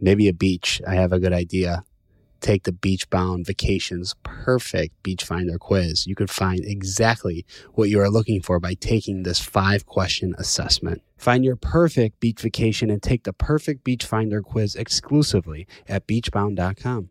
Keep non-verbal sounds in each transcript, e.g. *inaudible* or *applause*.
Maybe a beach. I have a good idea. Take the Beach Bound Vacations Perfect Beach Finder quiz. You could find exactly what you are looking for by taking this five question assessment. Find your perfect beach vacation and take the perfect beach finder quiz exclusively at beachbound.com.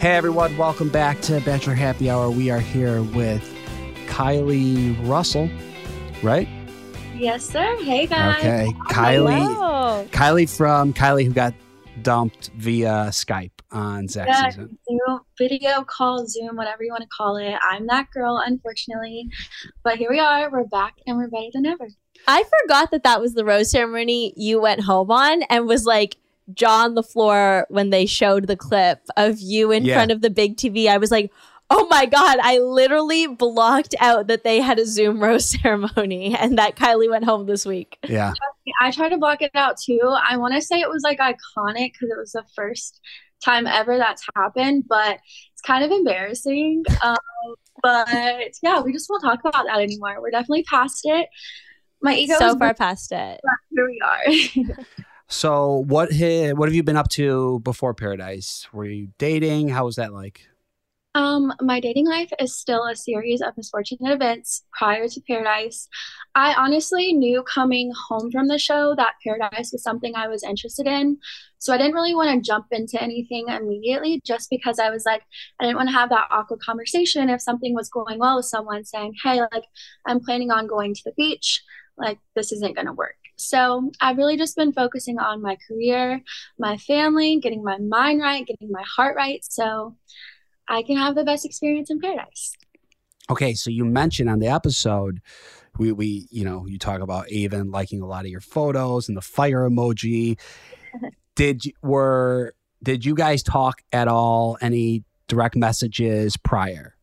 Hey everyone, welcome back to Bachelor Happy Hour. We are here with Kylee Russell, right? Yes, sir. Hey guys. Okay, Kylee. Hello. Kylee from Kylee who got dumped via Skype on Zach Yeah, season. Zoom, video call, Zoom, whatever you want to call it. I'm that girl, unfortunately. But here we are. We're back and we're better than ever. I forgot that that was the rose ceremony you went home on and was like jaw on the floor when they showed the clip of you in Yeah. front of the big TV. I was like, oh my God, I literally blocked out that they had a Zoom rose *laughs* ceremony and that Kylee went home this week. Yeah. I tried to block it out too. I want to say it was like iconic because it was the first time ever that's happened, but it's kind of embarrassing. Um, but yeah, we just won't talk about that anymore. We're definitely past it. My ego so is far past it. *laughs* here we are. *laughs* So what ha- what have you been up to before Paradise? Were you dating? How was that like? Um, my dating life is still a series of misfortunate events prior to Paradise. I honestly knew coming home from the show that Paradise was something I was interested in. So I didn't really want to jump into anything immediately just because I was like, I didn't want to have that awkward conversation if something was going well with someone saying, Hey, like, I'm planning on going to the beach. Like, this isn't going to work. So I've really just been focusing on my career, my family, getting my mind right, getting my heart right. So I can have the best experience in paradise. Okay, so you mentioned on the episode, we we you know you talk about Aven liking a lot of your photos and the fire emoji. *laughs* did you, were did you guys talk at all? Any direct messages prior?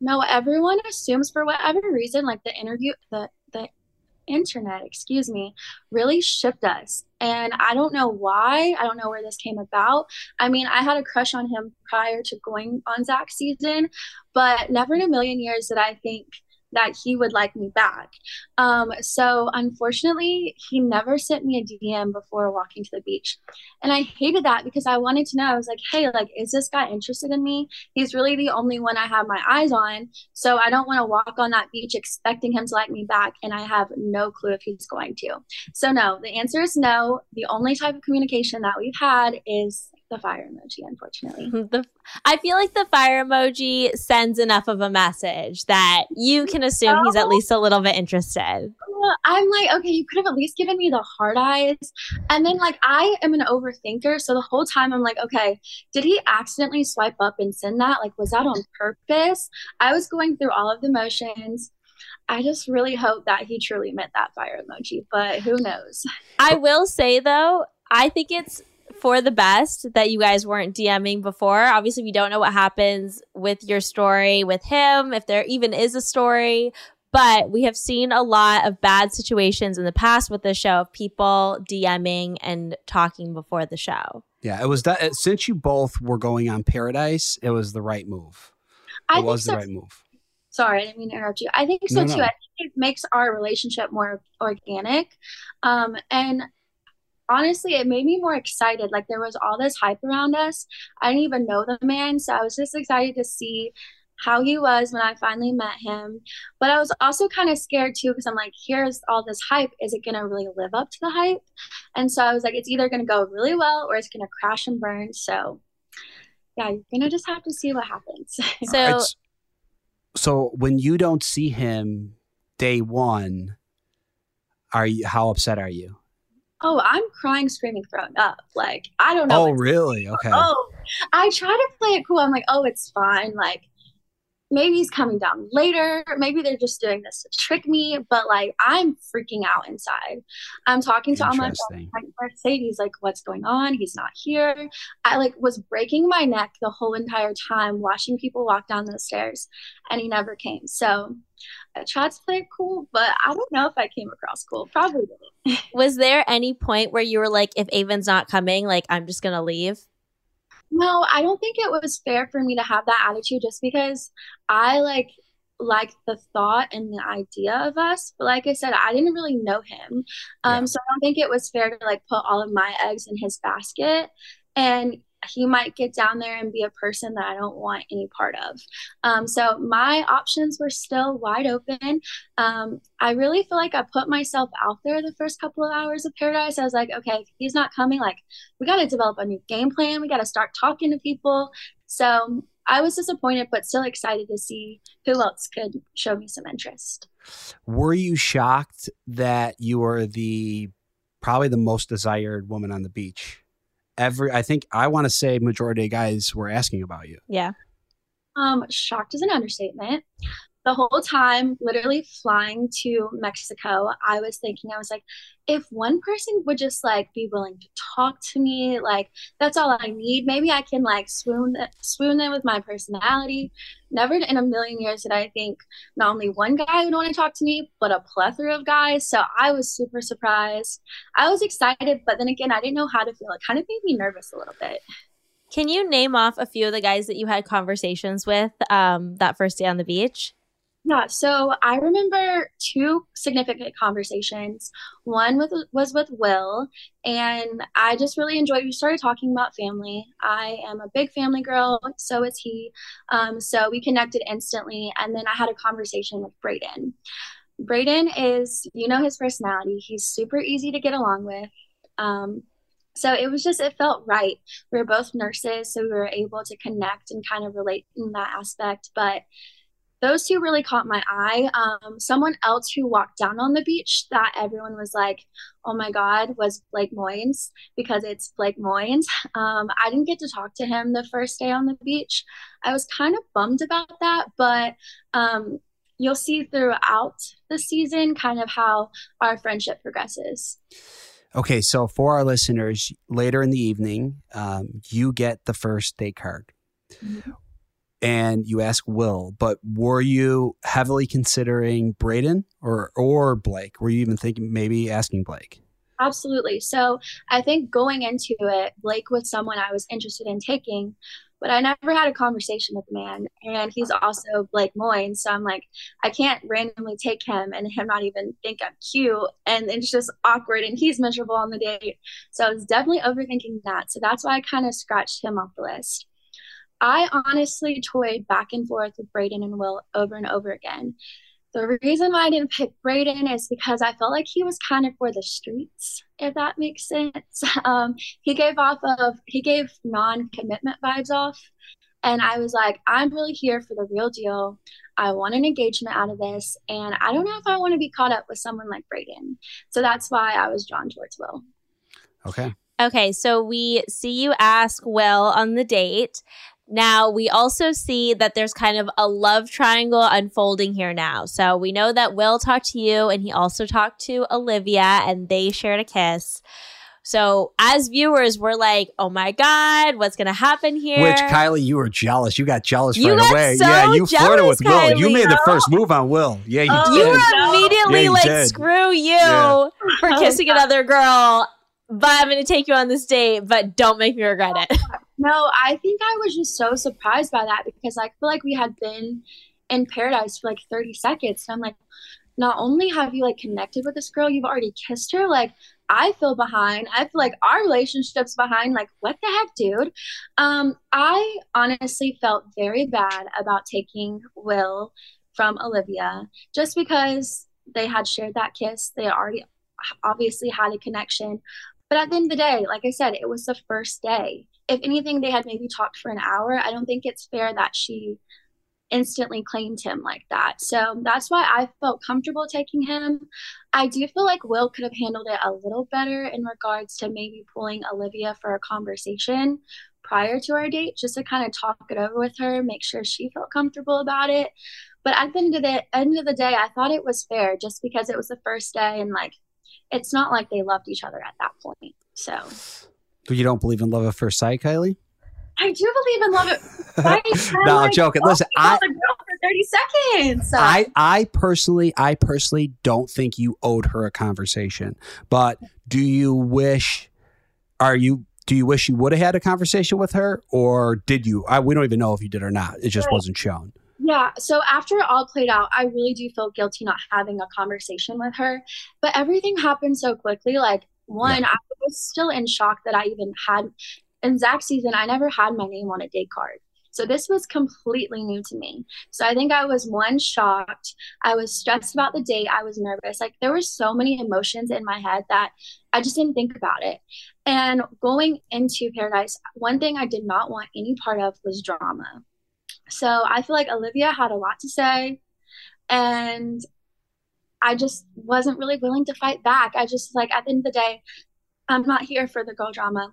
No, everyone assumes for whatever reason, like the interview, the internet, excuse me, really shipped us. And I don't know why. I don't know where this came about. I mean, I had a crush on him prior to going on Zach's season, but never in a million years did I think that he would like me back. Um, so unfortunately, he never sent me a DM before walking to the beach. And I hated that because I wanted to know. I was like, hey, like, is this guy interested in me? He's really the only one I have my eyes on. So I don't want to walk on that beach expecting him to like me back. And I have no clue if he's going to. So, no, the answer is no. The only type of communication that we've had is the fire emoji, unfortunately. *laughs* the, I feel like the fire emoji sends enough of a message that you can assume he's at least a little bit interested. Uh, I'm like, okay, you could have at least given me the hard eyes. And then, like, I am an overthinker. So the whole time I'm like, okay, did he accidentally swipe up and send that? Like, was that on purpose? I was going through all of the motions. I just really hope that he truly meant that fire emoji, but who knows? I will say, though, I think it's for the best that you guys weren't DMing before. Obviously, we don't know what happens with your story with him, if there even is a story. But we have seen a lot of bad situations in the past with the show of people DMing and talking before the show. Yeah, it was that since you both were going on Paradise, it was the right move. It I was think the right move. Sorry, I didn't mean to interrupt you. I think so No, too. I think it makes our relationship more organic. Um, and honestly, it made me more excited. Like there was all this hype around us. I didn't even know the man, so I was just excited to see how he was when I finally met him. But I was also kind of scared too because I'm like, here's all this hype. Is it going to really live up to the hype? And so I was like, it's either going to go really well or it's going to crash and burn. So yeah, you're going to just have to see what happens. *laughs* So, It's- so when you don't see him day one, are you how upset are you? Oh, I'm crying, screaming, throwing up. Like, I don't know. Oh, really? Okay. oh i try to play it cool i'm like oh it's fine like maybe he's coming down later. Maybe they're just doing this to trick me but like i'm freaking out inside. I'm talking to all oh, my Interesting. my mercedes like what's going on? He's not here. I like was breaking my neck the whole entire time watching people walk down the stairs and he never came. So i tried to play it cool but i don't know if i came across cool. Probably didn't *laughs* was there any point where you were like, if Aven's not coming, like, I'm just going to leave? No, I don't think it was fair for me to have that attitude just because I like like the thought and the idea of us. But like I said, I didn't really know him. Um Yeah. so I don't think it was fair to like put all of my eggs in his basket. And he might get down there and be a person that I don't want any part of. Um, so my options were still wide open. Um, I really feel like I put myself out there the first couple of hours of Paradise. I was like, okay, he's not coming, like we got to develop a new game plan. We got to start talking to people. So I was disappointed, but still excited to see who else could show me some interest. Were you shocked that you were the probably the most desired woman on the beach? Every I think I want to say majority of guys were asking about you. Yeah. Um, shocked is an understatement. The whole time, literally flying to Mexico, I was thinking, I was like, if one person would just like be willing to talk to me, like that's all I need. Maybe I can like swoon swoon them with my personality. Never in a million years did I think not only one guy would want to talk to me, but a plethora of guys. So I was super surprised. I was excited, but then again, I didn't know how to feel. It kind of made me nervous a little bit. Can you name off a few of the guys that you had conversations with um, that first day on the beach? Yeah, so I remember two significant conversations. One with was with Will, and I just really enjoyed. We started talking about family. I am a big family girl, so is he. Um, so we connected instantly, and then I had a conversation with Brayden. Brayden is, you know, his personality. He's super easy to get along with. Um, so it was just it felt right. We were both nurses, so we were able to connect and kind of relate in that aspect, but those two really caught my eye. Um, someone else who walked down on the beach that everyone was like, oh my God, was Blake Moynes because it's Blake Moynes. *laughs* Um, I didn't get to talk to him the first day on the beach. I was kind of bummed about that, but um, you'll see throughout the season kind of how our friendship progresses. Okay, so for our listeners, later in the evening, um, you get the first day card. And you ask Will, but were you heavily considering Brayden or or Blake? Were you even thinking maybe asking Blake? Absolutely. So I think going into it, Blake was someone I was interested in taking, but I never had a conversation with the man. And he's also Blake Moyne. So I'm like, I can't randomly take him and him not even think I'm cute. And it's just awkward and he's miserable on the date. So I was definitely overthinking that. So that's why I kind of scratched him off the list. I honestly toyed back and forth with Brayden and Will over and over again. The reason why I didn't pick Brayden is because I felt like he was kind of for the streets, if that makes sense. *laughs* Um, he gave off of he gave non-commitment vibes off, and I was like, I'm really here for the real deal. I want an engagement out of this, and I don't know if I want to be caught up with someone like Brayden. So that's why I was drawn towards Will. Okay. Okay, so we see you ask Will on the date. Now, we also see that there's kind of a love triangle unfolding here now. So we know that Will talked to you and he also talked to Olivia and they shared a kiss. So as viewers, we're like, oh my God, what's going to happen here? Which Kylee, you were jealous. You got jealous You right got away. so yeah, you flirted jealous, with Will. You made the first move on Will. Yeah, you Oh, you were immediately Yeah, you like, did. screw you Yeah. for Oh, kissing God. another girl, but I'm going to take you on this date, but don't make me regret it. *laughs* No, I think I was just so surprised by that because I feel like we had been in paradise for like 30 seconds. And I'm like, not only have you like connected with this girl, you've already kissed her. Like, I feel behind. I feel like our relationship's behind. Like, what the heck, dude? Um, I honestly felt very bad about taking Will from Olivia just because they had shared that kiss. They already obviously had a connection. But at the end of the day, like I said, it was the first day. If anything, they had maybe talked for an hour. I don't think it's fair that she instantly claimed him like that. So that's why I felt comfortable taking him. I do feel like Will could have handled it a little better in regards to maybe pulling Olivia for a conversation prior to our date, just to kind of talk it over with her, make sure she felt comfortable about it. But at the end of the end of the day, I thought it was fair just because it was the first day and like it's not like they loved each other at that point. So You don't believe in love at first sight, Kylee? I do believe in love at *laughs* right? No, I'm like, joking. Listen, I- a girl for 30 seconds. So, I, I personally, I personally don't think you owed her a conversation. But do you wish? Are you? Do you wish you would have had a conversation with her, or did you? I, we don't even know if you did or not. It just Right. wasn't shown. Yeah, so after it all played out, I really do feel guilty not having a conversation with her. But everything happened so quickly. Like, one, I was still in shock that I even had, in Zach's season, I never had my name on a date card. So this was completely new to me. So I think I was one shocked. I was stressed about the date. I was nervous. Like there were so many emotions in my head that I just didn't think about it. And going into paradise, one thing I did not want any part of was drama. So I feel like Olivia had a lot to say, and I just wasn't really willing to fight back. I just like at the end of the day, I'm not here for the girl drama.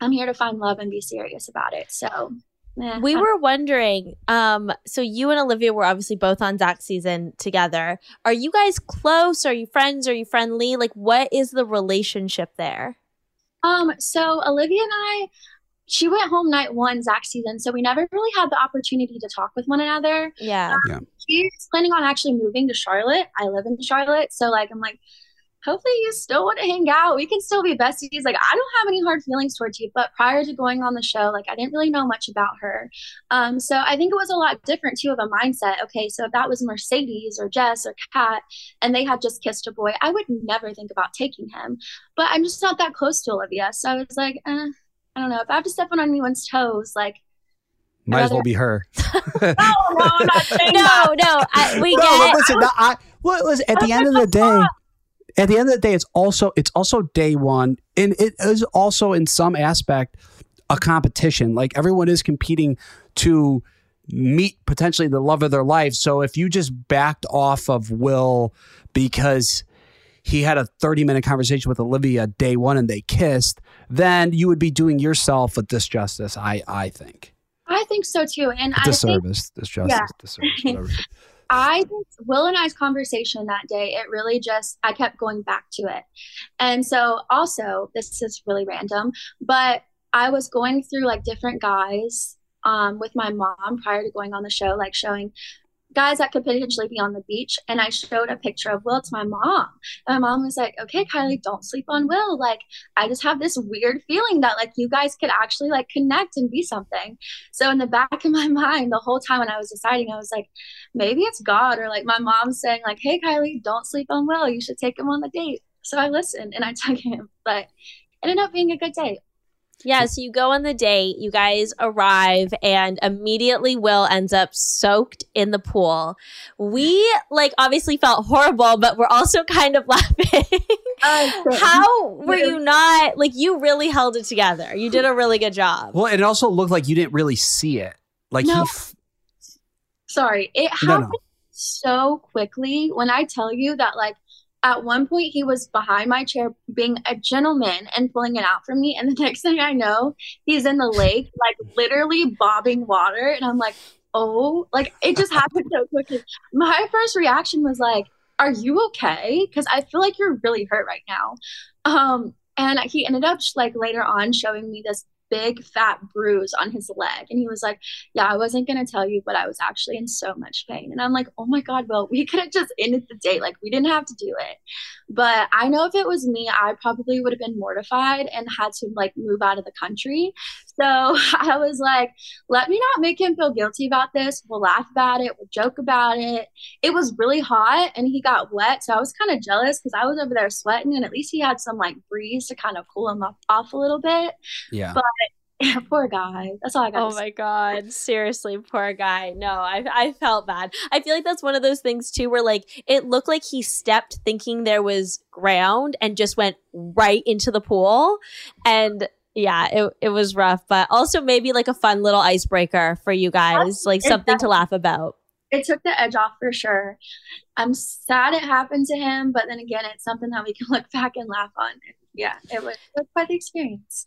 I'm here to find love and be serious about it. So eh, We I- were wondering, um, so you and Olivia were obviously both on Zach's season together. Are you guys close? Are you friends? Are you friendly? Like, what is the relationship there? Um, so Olivia and I, she went home night one Zach season, so we never really had the opportunity to talk with one another. Yeah. She's planning on actually moving to Charlotte. I live in Charlotte, so like I'm like, hopefully you still want to hang out. We can still be besties. Like I don't have any hard feelings towards you, but prior to going on the show, like I didn't really know much about her. Um, so I think it was a lot different too of a mindset. Okay, so if that was Mercedes or Jess or Kat, and they had just kissed a boy, I would never think about taking him. But I'm just not that close to Olivia, so I was like, eh, I don't know. If I have to step on anyone's toes, like. Might as well be her. *laughs* No, *laughs* no, I'm not saying that. No, no, I, we no, get but it. listen, no, I, well, listen. At the end of the day, at the end of the day, it's also it's also day one, and it is also in some aspect a competition. Like everyone is competing to meet potentially the love of their life. So if you just backed off of Will because he had a 30 minute conversation with Olivia day one and they kissed, then you would be doing yourself a disjustice, I I think. I think so too, and I think disservice, disjustice, Yeah. disservice, whatever. *laughs* I think Will and I's conversation that day, it really just, I kept going back to it. And so, also, this is really random, but I was going through like different guys um, with my mom prior to going on the show, like showing guys that could potentially be on the beach. And I showed a picture of Will to my mom. And my mom was like, okay, Kylee, don't sleep on Will. Like, I just have this weird feeling that like you guys could actually like connect and be something. So, in the back of my *laughs* mind, the whole time when I was deciding, I was like, maybe it's God or like my mom saying like, "Hey Kylee, don't sleep on Will. You should take him on the date." So I listened and I *laughs* took him, but it ended up being a good date. Yeah, so you go on the date, you guys arrive, and immediately Will ends up soaked in the pool. We, like, obviously felt horrible, but we're also *laughs* kind of laughing. Uh, How were you not, like, you really held it together. You did a really good job. Well, it also looked like you didn't really see it. Like No. he, f- Sorry, it No, happened no. so quickly. When I tell you that, like, at one point he was behind my chair being a gentleman and pulling it out for me, and the *laughs* next thing I know, he's in the lake, like literally bobbing water, and I'm like, oh, like it just *laughs* happened so quickly. My first reaction was like, "Are you okay?" Because I feel like you're really hurt right now. Um, and he ended up like later on showing me this big fat bruise on his leg, and he was like yeah, I wasn't gonna tell you, but I was actually in so much pain. And I'm like, oh my God, well, *laughs* we could have just ended the date. Like, we didn't have to do it. But I know if it was me, I probably would have been mortified and had to like move out of the country. So *laughs* I was like, let me not make him feel guilty about this. We'll laugh about it, we'll joke about it. It was really hot and he got wet. So I was kind of jealous because I was over there sweating and at least he had some like breeze to kind of cool him off, off a little bit. yeah. But- *laughs* Poor guy. That's all I got. Oh my god, seriously, poor guy. No, I I felt bad. I feel like that's one of those things too where like it looked like he stepped thinking there was ground and just went right into the pool and yeah, it it was rough, but also maybe like a fun little icebreaker for you guys, like something to laugh about. it took the edge off for sure. I'm sad it happened to him, but then again, it's something that we can *laughs* look back and laugh on. Yeah, it was, it was quite the experience.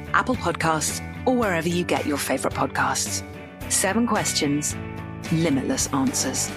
Apple Podcasts, or wherever you get your favorite podcasts. Seven questions, limitless answers.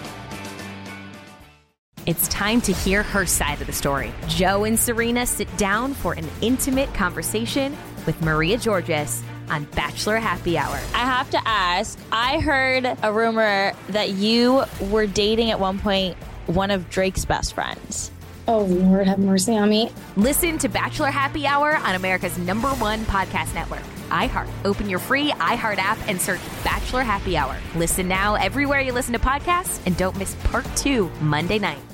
It's time to hear her side of the story. Joe and Serena sit down for an intimate conversation with Maria Georgas on Bachelor Happy Hour. I have to ask, I heard a rumor that you were dating at one point one of Drake's best friends. Oh, Lord, have mercy on me. Listen to Bachelor Happy Hour on America's number one podcast network, iHeart. Open your free iHeart app and search Bachelor Happy Hour. Listen now everywhere you listen to podcasts and don't miss part two Monday night.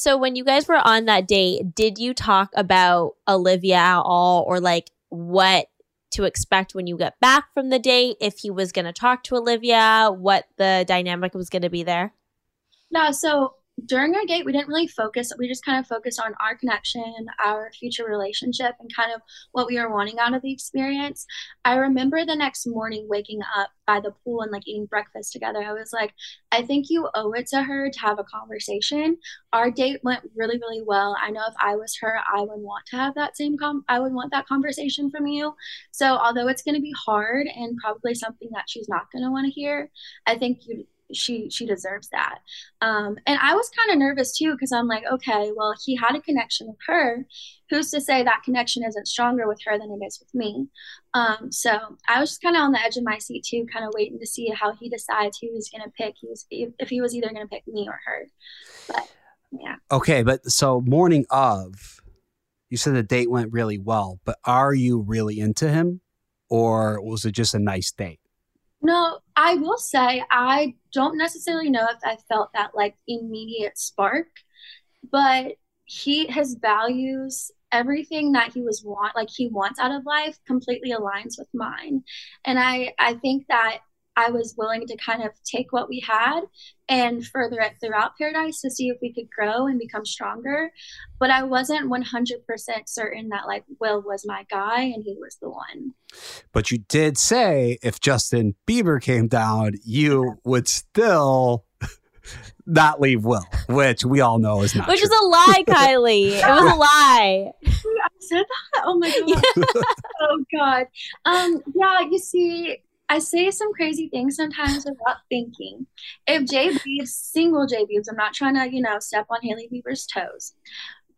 So when you guys were on that date, did you talk about Olivia at all or like what to expect when you get back from the date, if he was going to talk to Olivia, what the dynamic was going to be there? No, so during our date, we didn't really focus. We just kind of focused on our connection, our future relationship, and kind of what we were wanting out of the experience. I remember the next morning waking up by the pool and like eating breakfast together. I was like, I think you owe it to her to have a conversation. Our date went really, really well. I know if I was her, I would want to have that same com. I would want that conversation from you. So although it's going to be hard and probably something that she's not going to want to hear, I think you she she deserves that. Um, and i was kind of nervous too because i'm like okay well he had a connection with her. Who's to say that connection isn't stronger with her than it is with me? Um, so i was just kind of on the edge of my seat too kind of waiting to see how he decides who he's going to pick. He was, if he was either going to pick me or her. But yeah. Okay but so morning of you said the date went really well but are you really into him? Or was it just a nice date no, I will say I don't necessarily know if I felt that like immediate spark, but he his values everything that he was want like he wants out of life completely aligns with mine. And i i think that I was willing to kind of take what we had and further it throughout Paradise to see if we could grow and become stronger. But I wasn't 100% certain that like Will was my guy and he was the one. But you did say if Justin Bieber came down, you would still *laughs* not leave Will, which we all know is not. Which true. is a lie, Kylee. it *laughs* was a lie. I said that. Oh my god. *laughs* oh god. Um. Yeah. You see, I say some crazy things sometimes without thinking. If Jay Beebs, single Jay Beebs, I'm not trying to, you know, step on Hailey Bieber's toes.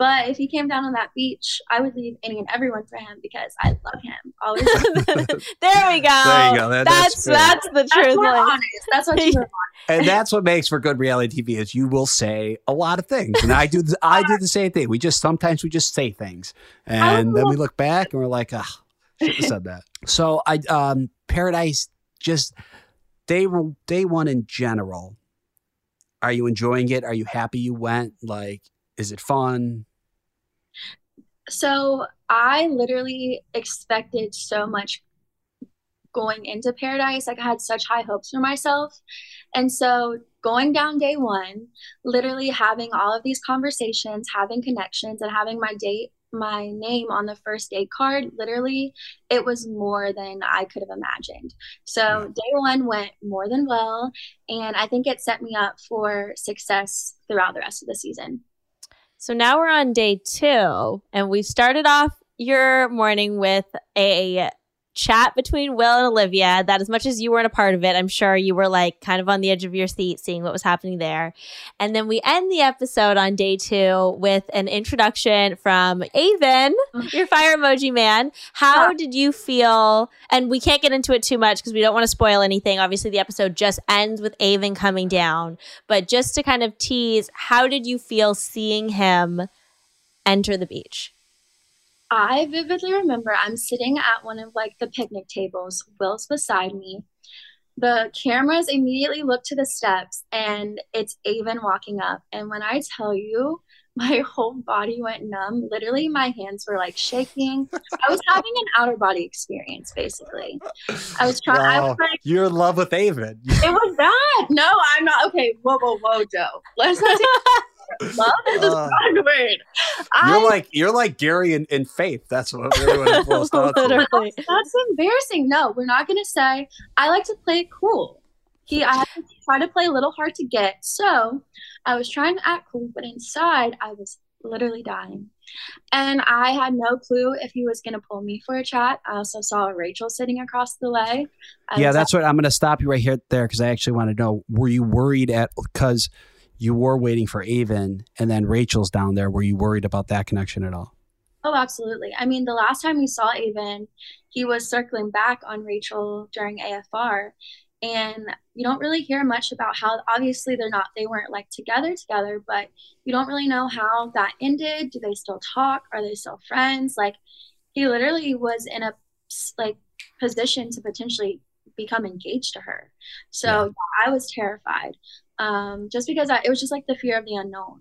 But if he came down on that beach, I would leave any and everyone for him because I love him. Always. *laughs* there we go. There you go. That, that's that's, the truth. That's honest. That's what you *laughs* And that's what makes for good reality TV is you will say a lot of things. And I do the, I do the same thing. We just sometimes we just say things. And then we look back and we're like, ah, should have said that. So I um Paradise just day day one in general. Are you enjoying it? Are you happy you went? Like, is it fun? So I literally expected so much going into Paradise. Like I had such high hopes for myself. And so going down day one, literally having all of these conversations, having connections, and having my date my name on the first day card, literally, it was more than I could have imagined. So, day one went more than well. And I think it set me up for success throughout the rest of the season. So, now we're on day two, and we started off your morning with a chat between Will and Olivia that as much as you weren't a part of it, I'm sure you were like kind of on the edge of your seat seeing what was happening there. And then we end the episode on day two with an introduction from Aven, your fire emoji man. How did you feel? And we can't get into it too much because we don't want to spoil anything. Obviously, the episode just ends with Aven coming down. But just to kind of tease, how did you feel seeing him enter the beach? I vividly remember I'm sitting at one of like the picnic tables. Will's beside me. The cameras immediately look to the steps and it's Aven walking up. And when I tell you, *laughs* my whole body went numb. Literally, my hands were like shaking. I was having an outer body experience, basically. I was trying. Wow. I was like, You're in love with Aven. it was that. No, I'm not. Okay, whoa, whoa, whoa, Joe. Let's not. Take, *laughs* love is a Uh, strong word. You're like you're like Gary in, in Faith. That's what everyone boils down to. Literally. *laughs* That's embarrassing. No, we're not gonna say. I like to play it cool. He, I have to try to play a little hard to get. So, I was trying to act cool, but inside, I was literally dying, and I had no clue if he was gonna pull me for a chat. I also saw Rachel sitting across the way. I Yeah, was that's what I'm going to stop you right here there because I actually want to know: Were you worried at because you were waiting for Aven and then Rachel's down there? Were you worried about that connection at all? Oh, absolutely. I mean, the last time we saw Aven, he was circling back on Rachel during AFR. And you don't really hear much about how obviously they're not they weren't like together together, but you don't really know how that ended. Do they still talk? Are they still friends? Like he literally was in a like position to potentially become engaged to her. So yeah, I was terrified. Um, just because I, it was just like the fear of the unknown.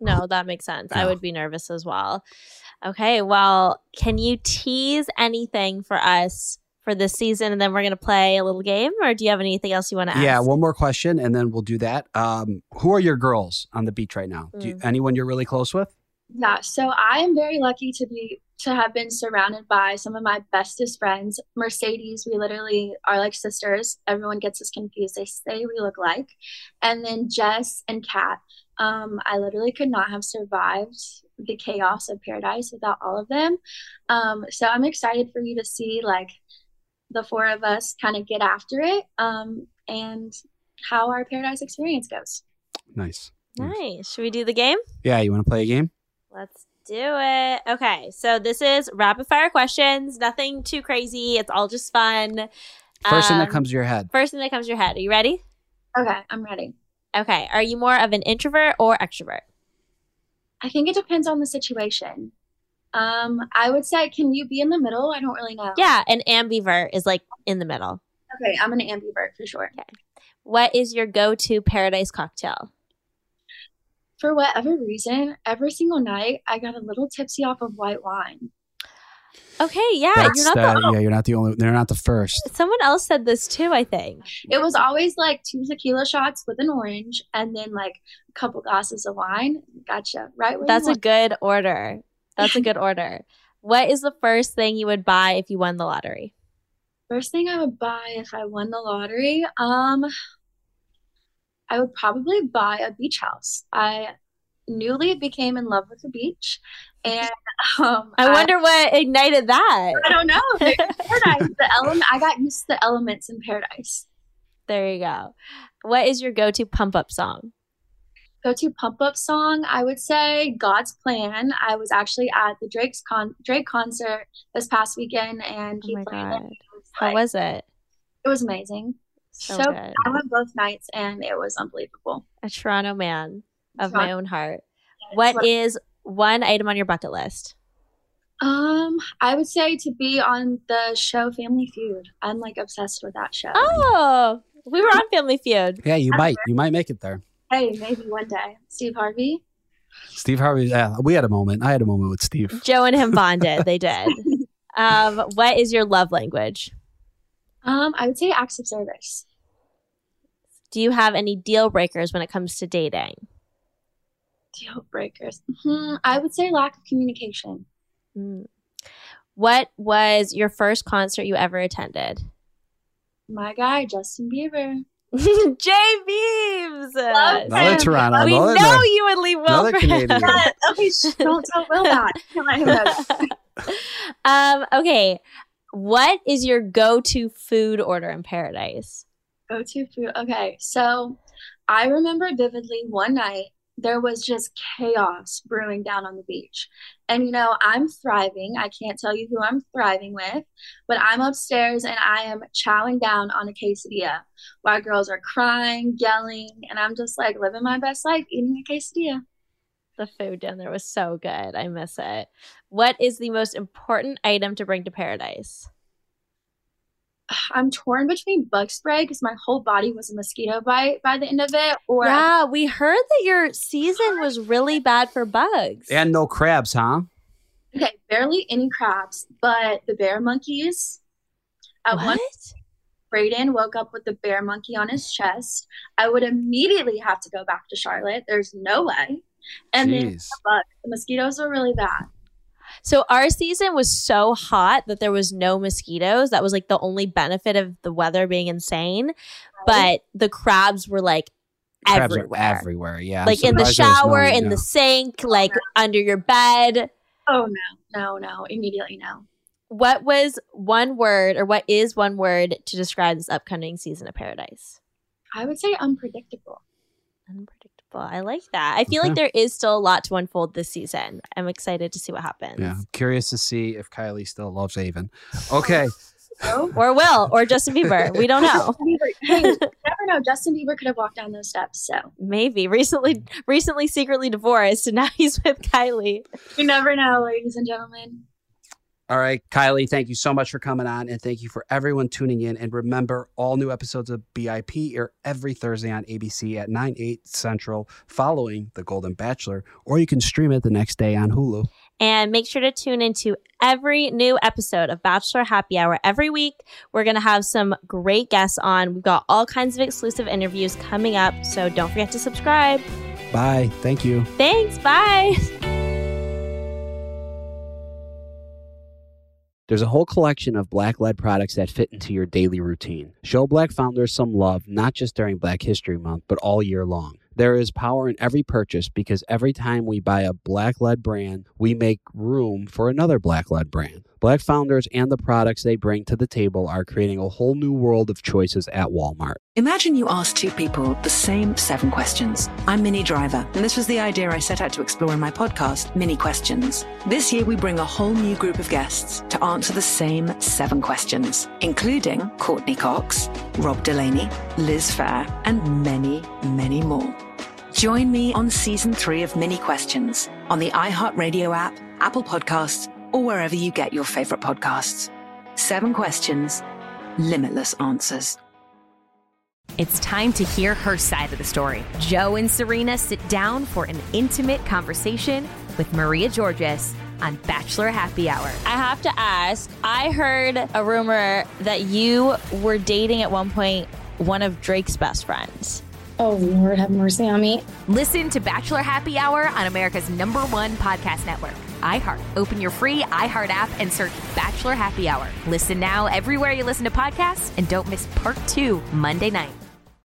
No, that makes sense. I would be nervous as well. Okay, well, can you tease anything for us for this season, and then we're gonna play a little game. Or do you have anything else you want to ask? Yeah, one more question, and then we'll do that. Um, who are your girls on the beach right now? Do you, Mm. anyone you're really close with? Yeah, so I am very lucky to be to have been surrounded by some of my bestest friends. Mercedes, we literally are like sisters. Everyone gets us confused. They say we look like. And then Jess and Kat. Um, I literally could not have survived the chaos of paradise without all of them. Um, so I'm excited for you to see like the four of us kind of get after it um, and how our paradise experience goes. Nice. Nice. Should we do the game? Yeah, you want to play a game? Let's do it. Okay, so this is rapid fire questions. Nothing too crazy. It's all just fun. First thing that Um, comes to your head. First thing that comes to your head. Are you ready? Okay, I'm ready. Okay. Are you more of an introvert or extrovert? I think it depends on the situation. Um, I would say, can you be in the middle? I don't really know. Yeah, an ambivert is like in the middle. Okay, I'm an ambivert for sure. Okay. What is your go-to paradise cocktail? For whatever reason, every single night I got a little tipsy off of white wine. Okay, yeah, That's you're not that- the yeah, you're not the only. They're not the first. Someone else said this too, I think. It was always like two tequila shots with an orange and then like a couple glasses of wine. Gotcha. Right That's a want. good order. That's a good *laughs* order. What is the first thing you would buy if you won the lottery? First thing I would buy if I won the lottery, um, I would probably buy a beach house. I newly became in love with the beach, and um, I wonder what ignited that. I don't know. *laughs* Paradise, the element. I got used to the elements in paradise. There you go. What is your go-to pump-up song? Go to pump up song. I would say God's Plan. I was actually at the Drake's con Drake concert this past weekend, and he Oh my played god. How like- was it? It was amazing. So So, good. I went both nights, and it was unbelievable. A Toronto man of my own heart. Yes, What what- is one item on your bucket list? Um, I would say to be on the show Family Feud. I'm like obsessed with that show. Oh, we were on Family Feud. Yeah, you might. You might make it there. Hey, maybe one day. Steve Harvey. Steve Harvey. Yeah, we had a moment. I had a moment with Steve. Joe and him bonded. They *laughs* did. Um, what is your love language? Um, I would say acts of service. Do you have any deal breakers when it comes to dating? Deal breakers. Hmm, I would say lack of communication. Hmm. What was your first concert you ever attended? My guy, Justin Bieber. *laughs* Jay Beeves. Another Toronto. we another- know you would leave Will another for Canadian. him. Yeah, okay, sh- don't tell Will that. *laughs* Can't know. *laughs* um, okay. What is your go-to food order in paradise? Go to food. Okay, so I remember vividly one night there was just chaos brewing down on the beach. And you know, I'm thriving. I can't tell you who I'm thriving with, but I'm upstairs and I am chowing down on a quesadilla while girls are crying, yelling, and I'm just like living my best life eating a quesadilla. The food down there was so good. I miss it. What is the most important item to bring to paradise? I'm torn between bug spray because my whole body was a mosquito bite by the end of it, or yeah, we heard that your season was really bad for bugs. And no crabs, huh? okay, barely any crabs, but the bear monkeys. At one What? Brayden woke up with the bear monkey on his chest. I would immediately have to go back to Charlotte. There's no way. And Jeez. the bug. The mosquitoes were really bad. So our season was so hot that there was no mosquitoes. That was like the only benefit of the weather being insane. But the crabs were like Crabs everywhere. are everywhere. Yeah. Like in the surprised there was oh, no- shower, in no. the sink, like under your bed. Oh no, no, no. Immediately no. What was one word or what is one word to describe this upcoming season of Paradise? I would say unpredictable. Unpredictable. I like that. I feel Okay. like there is still a lot to unfold this season. I'm excited to see what happens. Yeah. I'm curious to see if Kylee still loves Aven. Okay. Oh. Or Will or Justin *laughs* Bieber. We don't know. Justin Bieber, hey, *laughs* never know. Justin Bieber could have walked down those steps. So Maybe recently recently secretly divorced and now he's with Kylee. you never know, ladies and gentlemen. All right, Kylee, thank you so much for coming on and thank you for everyone tuning in. And remember, all new episodes of BIP air every Thursday on ABC at 9, 8 Central following The Golden Bachelor, or you can stream it the next day on Hulu. And make sure to tune into every new episode of Bachelor Happy Hour every week. We're going to have some great guests on. We've got all kinds of exclusive interviews coming up, so don't forget to subscribe. Bye. Thank you. Thanks. Bye. *laughs* There's a whole collection of black led products that fit into your daily routine. Show black founders some love, not just during Black History Month, but all year long. There is power in every purchase because every time we buy a black led brand, we make room for another black led brand. Black founders and the products they bring to the table are creating a whole new world of choices at Walmart. Imagine you ask two people the same seven questions. I'm Minnie Driver, and this was the idea I set out to explore in my podcast, Minnie Questions. This year, we bring a whole new group of guests to answer the same seven questions, including Courteney Cox, Rob Delaney, Liz Phair, and many, many more. Join me on season three of Minnie Questions on the iHeartRadio app, Apple Podcasts, or wherever you get your favorite podcasts. Seven questions, limitless answers. It's time to hear her side of the story. Joe and Serena sit down for an intimate conversation with Maria Georgas on Bachelor Happy Hour. I have to ask I heard a rumor that you were dating at one point one of Drake's best friends. Oh, Lord, have mercy on me. Listen to Bachelor Happy Hour on America's number one podcast network, iHeart. Open your free iHeart app and search Bachelor Happy Hour. Listen now everywhere you listen to podcasts and don't miss part two Monday night.